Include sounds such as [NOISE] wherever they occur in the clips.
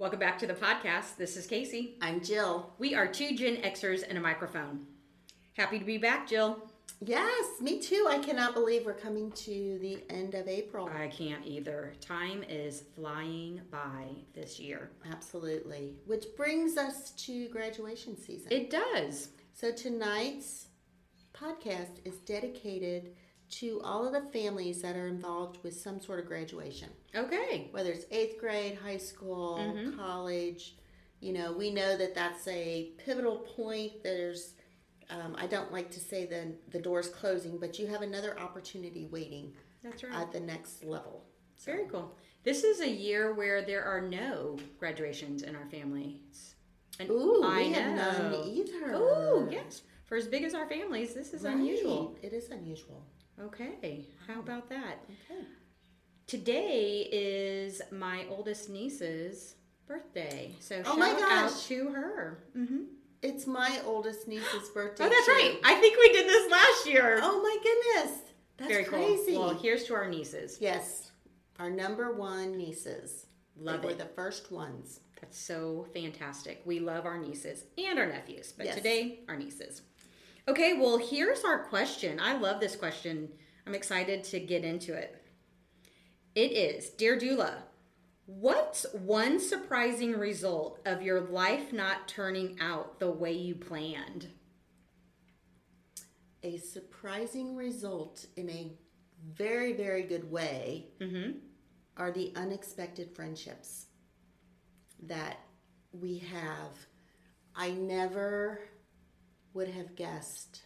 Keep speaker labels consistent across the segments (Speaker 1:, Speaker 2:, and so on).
Speaker 1: Welcome back to the podcast. This is Casey.
Speaker 2: I'm Jill.
Speaker 1: We are two Gen Xers and a microphone. Happy to be back, Jill.
Speaker 2: Yes, me too. I cannot believe we're coming to the end of April.
Speaker 1: I can't either. Time is flying by this year.
Speaker 2: Absolutely. Which brings us to graduation season.
Speaker 1: It does.
Speaker 2: So tonight's podcast is dedicated to all of the families that are involved with some sort of graduation.
Speaker 1: Okay.
Speaker 2: Whether it's eighth grade, high school,
Speaker 1: Mhm.
Speaker 2: college, you know, we know that that's a pivotal point. There's, um, I don't like to say the the door's closing, but you have another opportunity waiting
Speaker 1: That's right.
Speaker 2: at the next level. So,
Speaker 1: Very cool. This is a year where there are no graduations in our families. And
Speaker 2: Ooh,
Speaker 1: I
Speaker 2: we have none
Speaker 1: know.
Speaker 2: either.
Speaker 1: Ooh, yes. For as big as our families, this is
Speaker 2: Right.
Speaker 1: unusual.
Speaker 2: It is unusual.
Speaker 1: Okay. How about that?
Speaker 2: Okay.
Speaker 1: Today is my oldest niece's birthday. So
Speaker 2: Oh
Speaker 1: shout
Speaker 2: my
Speaker 1: out to her. Mm-hmm.
Speaker 2: It's my oldest niece's birthday.
Speaker 1: Oh, that's
Speaker 2: too.
Speaker 1: right. I think we did this last year.
Speaker 2: Oh my goodness. That's
Speaker 1: Very
Speaker 2: crazy.
Speaker 1: cool. Well, here's to our nieces.
Speaker 2: yes. Our number one nieces.
Speaker 1: Love
Speaker 2: they were
Speaker 1: it.
Speaker 2: the first ones.
Speaker 1: That's so fantastic. We love our nieces and our nephews, but
Speaker 2: Yes.
Speaker 1: today, our nieces. Okay, well, here's our question. I love this question. I'm excited to get into it. It is Dear Doula, what's one surprising result of your life not turning out the way you planned?
Speaker 2: A surprising result in a very, very good way
Speaker 1: Mm-hmm.
Speaker 2: are the unexpected friendships that we have. I never would have guessed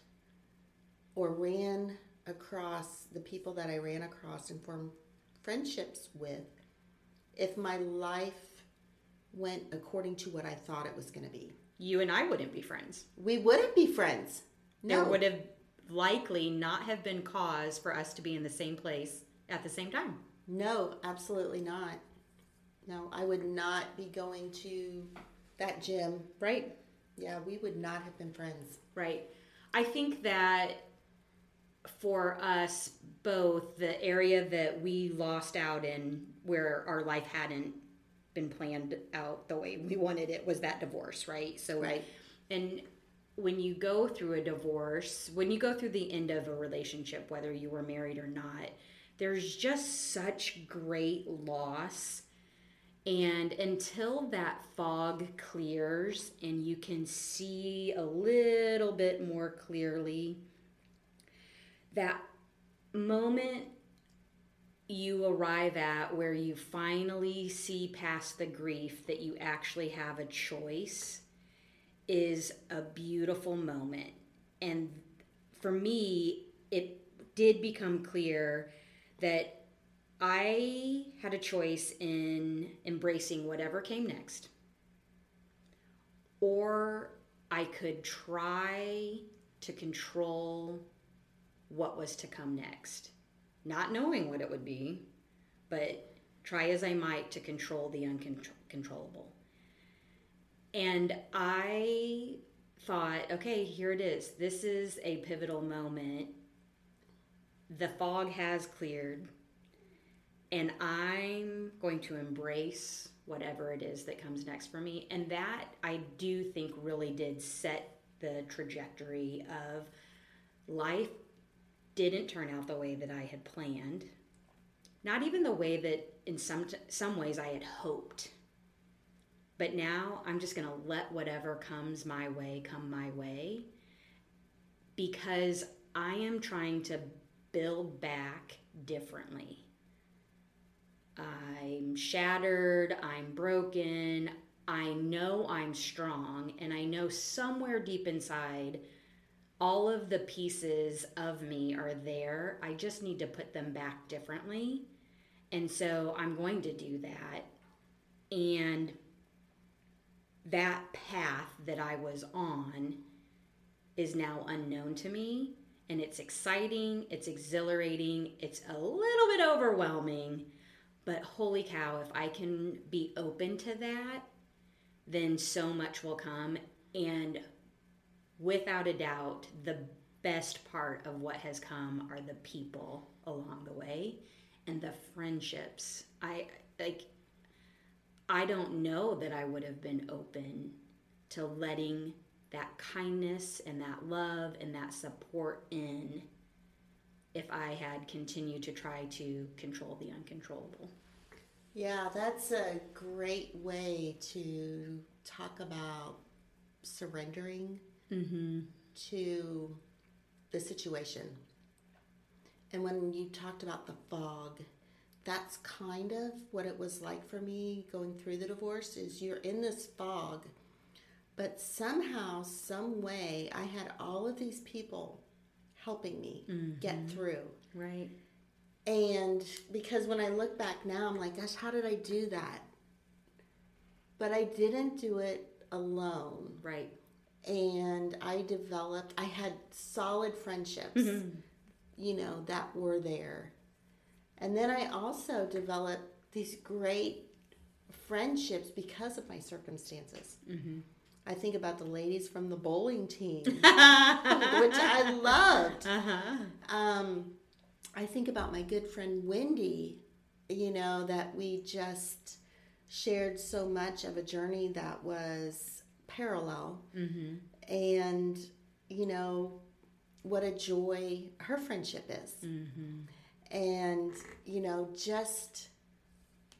Speaker 2: or ran across the people that I ran across and formed friendships with if my life went according to what I thought it was going to be.
Speaker 1: You and I wouldn't be friends.
Speaker 2: We wouldn't be friends. No.
Speaker 1: There would have likely not have been cause for us to be in the same place at the same time.
Speaker 2: No, absolutely not. No, I would not be going to that gym.
Speaker 1: Right?
Speaker 2: Yeah, we would not have been friends.
Speaker 1: Right. I think that for us both, the area that we lost out in where our life hadn't been planned out the way we wanted it was that divorce, right? So,
Speaker 2: Right.
Speaker 1: and when you go through a divorce, when you go through the end of a relationship, whether you were married or not, there's just such great loss. And until that fog clears and you can see a little bit more clearly, that moment you arrive at where you finally see past the grief that you actually have a choice is a beautiful moment. And for me, it did become clear that I had a choice in embracing whatever came next, or I could try to control what was to come next, not knowing what it would be, but try as I might to control the uncontrollable. And I thought, okay, here it is. This is a pivotal moment. The fog has cleared, and I'm going to embrace whatever it is that comes next for me. And that I do think really did set the trajectory of life didn't turn out the way that I had planned. Not even the way that in some some ways I had hoped. But now I'm just going to let whatever comes my way come my way because I am trying to build back differently. I'm shattered, I'm broken, I know I'm strong, and I know somewhere deep inside all of the pieces of me are there. I just need to put them back differently. And so I'm going to do that. And that path that I was on is now unknown to me. And it's exciting, it's exhilarating, it's a little bit overwhelming. But holy cow, if I can be open to that, then so much will come. And without a doubt, the best part of what has come are the people along the way and the friendships. I like I don't know that I would have been open to letting that kindness and that love and that support in if I had continued to try to control the uncontrollable.
Speaker 2: Yeah, that's a great way to talk about surrendering
Speaker 1: Mm-hmm.
Speaker 2: to the situation. And when you talked about the fog, that's kind of what it was like for me going through the divorce is you're in this fog but somehow some way i had all of these people helping me get mm-hmm. through.
Speaker 1: Right.
Speaker 2: and because when i look back now i'm like gosh how did i do that? But i didn't do it alone.
Speaker 1: Right.
Speaker 2: and I developed I had solid friendships mm-hmm. you know that were there. And then I also developed these great friendships because of my circumstances mm-hmm. I think about the ladies from the bowling team [LAUGHS] which I loved
Speaker 1: Uh-huh.
Speaker 2: um, I think about my good friend Wendy, you know, that we just shared so much of a journey that was parallel.
Speaker 1: Mm-hmm.
Speaker 2: And, you know, what a joy her friendship is.
Speaker 1: Mm-hmm.
Speaker 2: And, you know, just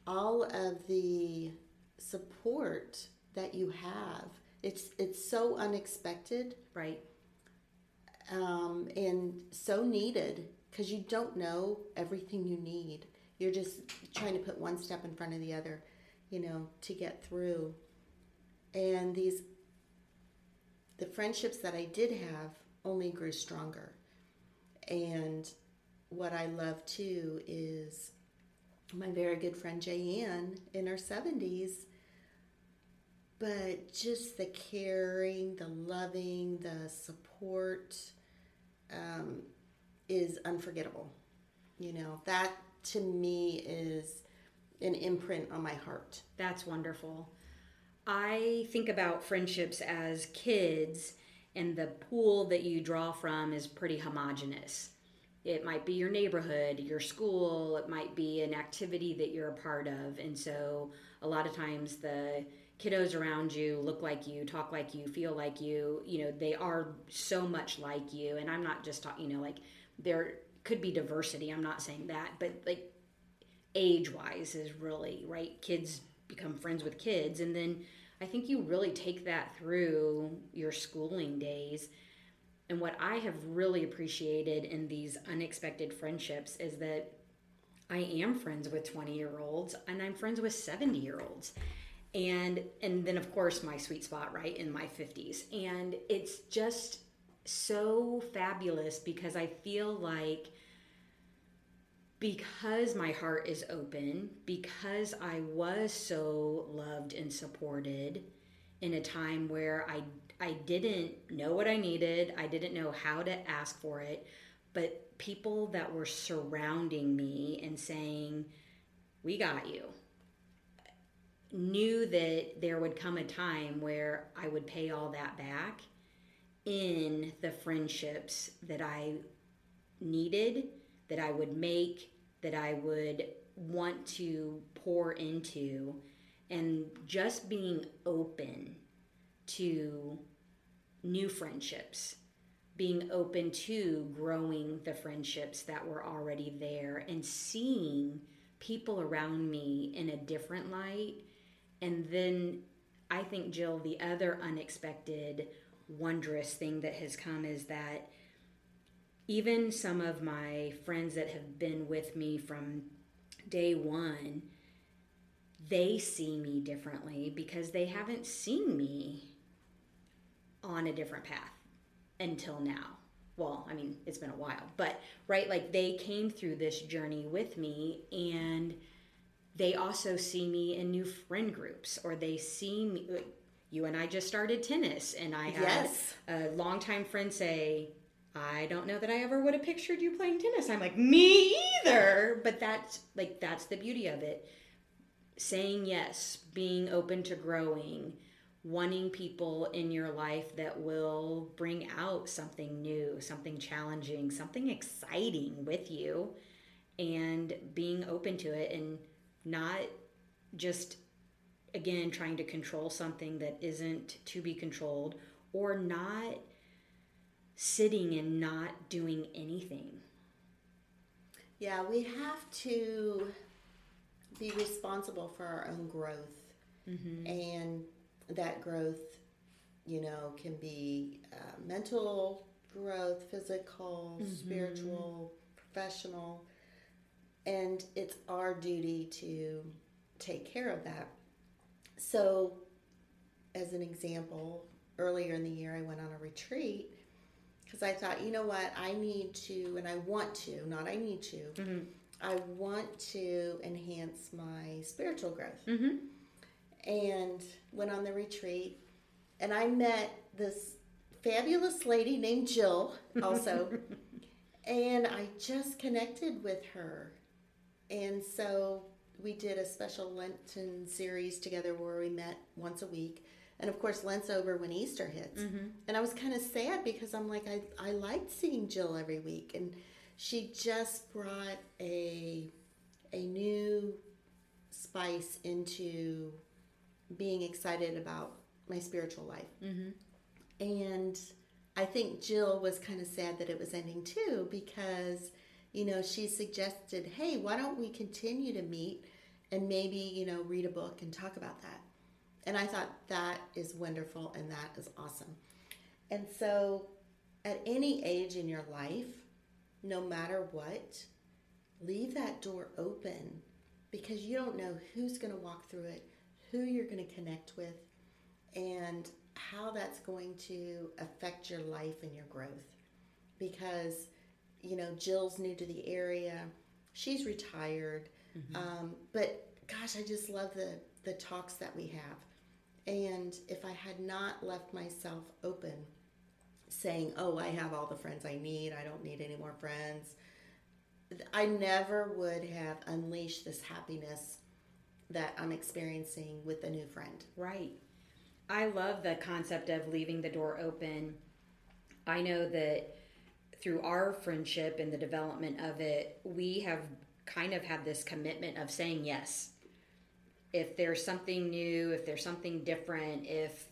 Speaker 2: all of the support that you have. It's it's so unexpected
Speaker 1: Right.
Speaker 2: um, and so needed because you don't know everything you need. You're just trying to put one step in front of the other, you know, to get through. And these, the friendships that I did have only grew stronger. And what I love too is my very good friend Jayanne in her 70s but just the caring, the loving, the support um, is unforgettable. You know, that to me is an imprint on my heart.
Speaker 1: That's wonderful. I think about friendships as kids, and the pool that you draw from is pretty homogenous. It might be your neighborhood, your school, it might be an activity that you're a part of. And so, a lot of times, the kiddos around you look like you, talk like you, feel like you. You know, they are so much like you. And I'm not just talking, you know, like there could be diversity. I'm not saying that, but like age wise is really right kids become friends with kids and then i think you really take that through your schooling days and what i have really appreciated in these unexpected friendships is that i am friends with 20 year olds and i'm friends with 70 year olds and and then of course my sweet spot right in my 50s and it's just so fabulous because i feel like because my heart is open, because I was so loved and supported in a time where I I didn't know what I needed, I didn't know how to ask for it, but people that were surrounding me and saying, "We got you." Knew that there would come a time where I would pay all that back in the friendships that I needed, that I would make, that I would want to pour into, and just being open to new friendships, being open to growing the friendships that were already there, and seeing people around me in a different light. And then I think, Jill, the other unexpected, wondrous thing that has come is that even some of my friends that have been with me from day one, they see me differently because they haven't seen me on a different path until now. Well, I mean, it's been a while, but right, like they came through this journey with me and they also see me in new friend groups or they see me. You and I just started tennis, and I had
Speaker 2: Yes.
Speaker 1: a longtime friend say, I don't know that I ever would have pictured you playing tennis. I'm like, me either. But that's like that's the beauty of it. Saying yes, being open to growing, wanting people in your life that will bring out something new, something challenging, something exciting with you, and being open to it and not just again trying to control something that isn't to be controlled or not sitting and not doing anything.
Speaker 2: Yeah, we have to be responsible for our own growth. Mm-hmm. And that growth, you know, can be uh, mental growth, physical, mm-hmm. spiritual, professional. And it's our duty to take care of that. So, as an example, earlier in the year, I went on a retreat because I thought, you know what, I need to, and I want to, not I need to, mm-hmm. I want to enhance my spiritual growth. Mm-hmm. And went on the retreat, and I met this fabulous lady named Jill also. [LAUGHS] and I just connected with her. And so we did a special Lenten series together where we met once a week. And of course, Lent's over when Easter hits. Mm-hmm. And I was kind of sad because I'm like, I, I liked seeing Jill every week. And she just brought a, a new spice into being excited about my spiritual life. Mm-hmm. And I think Jill was kind of sad that it was ending too because, you know, she suggested, hey, why don't we continue to meet and maybe, you know, read a book and talk about that. And I thought that is wonderful and that is awesome. And so, at any age in your life, no matter what, leave that door open because you don't know who's going to walk through it, who you're going to connect with, and how that's going to affect your life and your growth. Because, you know, Jill's new to the area, she's retired, mm-hmm. um, but gosh, I just love the, the talks that we have. And if I had not left myself open, saying, oh, I have all the friends I need, I don't need any more friends, I never would have unleashed this happiness that I'm experiencing with a new friend.
Speaker 1: Right. I love the concept of leaving the door open. I know that through our friendship and the development of it, we have kind of had this commitment of saying yes. If there's something new, if there's something different, if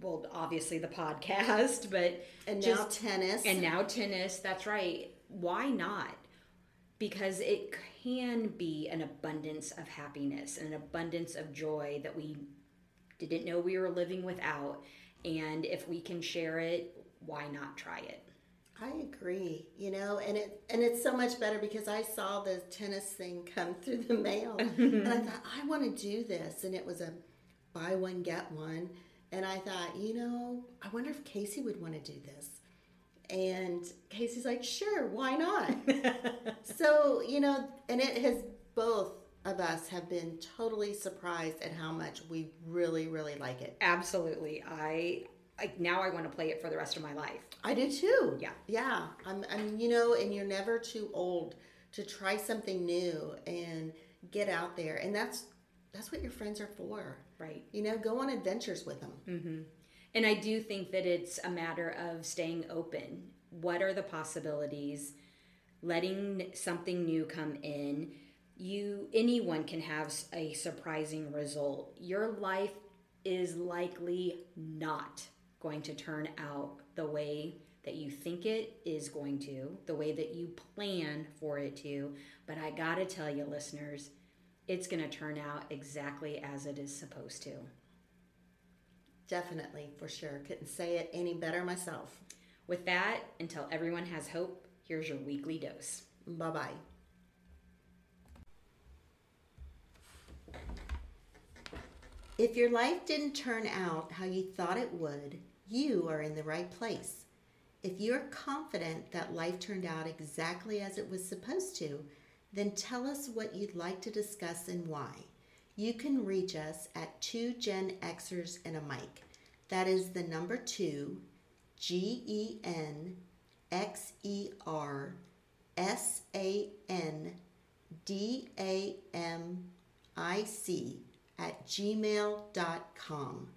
Speaker 1: well, obviously the [LAUGHS] podcast, but
Speaker 2: and now tennis,
Speaker 1: and now tennis. That's right. Why not? Because it can be an abundance of happiness, and an abundance of joy that we didn't know we were living without. And if we can share it, why not try it?
Speaker 2: I agree, you know, and it and it's so much better because I saw the tennis thing come [LAUGHS] through the mail and I mm-hmm. thought I want to do this and it was a buy one get one and I thought, you know, I wonder if Casey would want to do this. And Casey's like, "Sure, why not?" [LAUGHS] so, you know, and it has both of us have been totally surprised at how much we really, really like it.
Speaker 1: Absolutely. I like now I want to play it for the rest of my life.
Speaker 2: I do too.
Speaker 1: Yeah.
Speaker 2: Yeah. I'm, I'm you know, and you're never too old to try something new and get out there. And that's that's what your friends are for.
Speaker 1: Right.
Speaker 2: You know, go on adventures with them.
Speaker 1: Mm-hmm. And I do think that it's a matter of staying open. What are the possibilities? Letting something new come in you anyone can have a surprising result. Your life is likely not going to turn out the way that you think it is going to, the way that you plan for it to. But I got to tell you, listeners, it's going to turn out exactly as it is supposed to.
Speaker 2: Definitely, for sure. Couldn't say it any better myself.
Speaker 1: With that, until everyone has hope, here's your weekly dose.
Speaker 2: Bye bye. If your life didn't turn out how you thought it would, you are in the right place. If you're confident that life turned out exactly as it was supposed to, then tell us what you'd like to discuss and why. You can reach us at two Gen Xers and a mic. That is the number two, G E N X E R S A N D A M I C at gmail.com.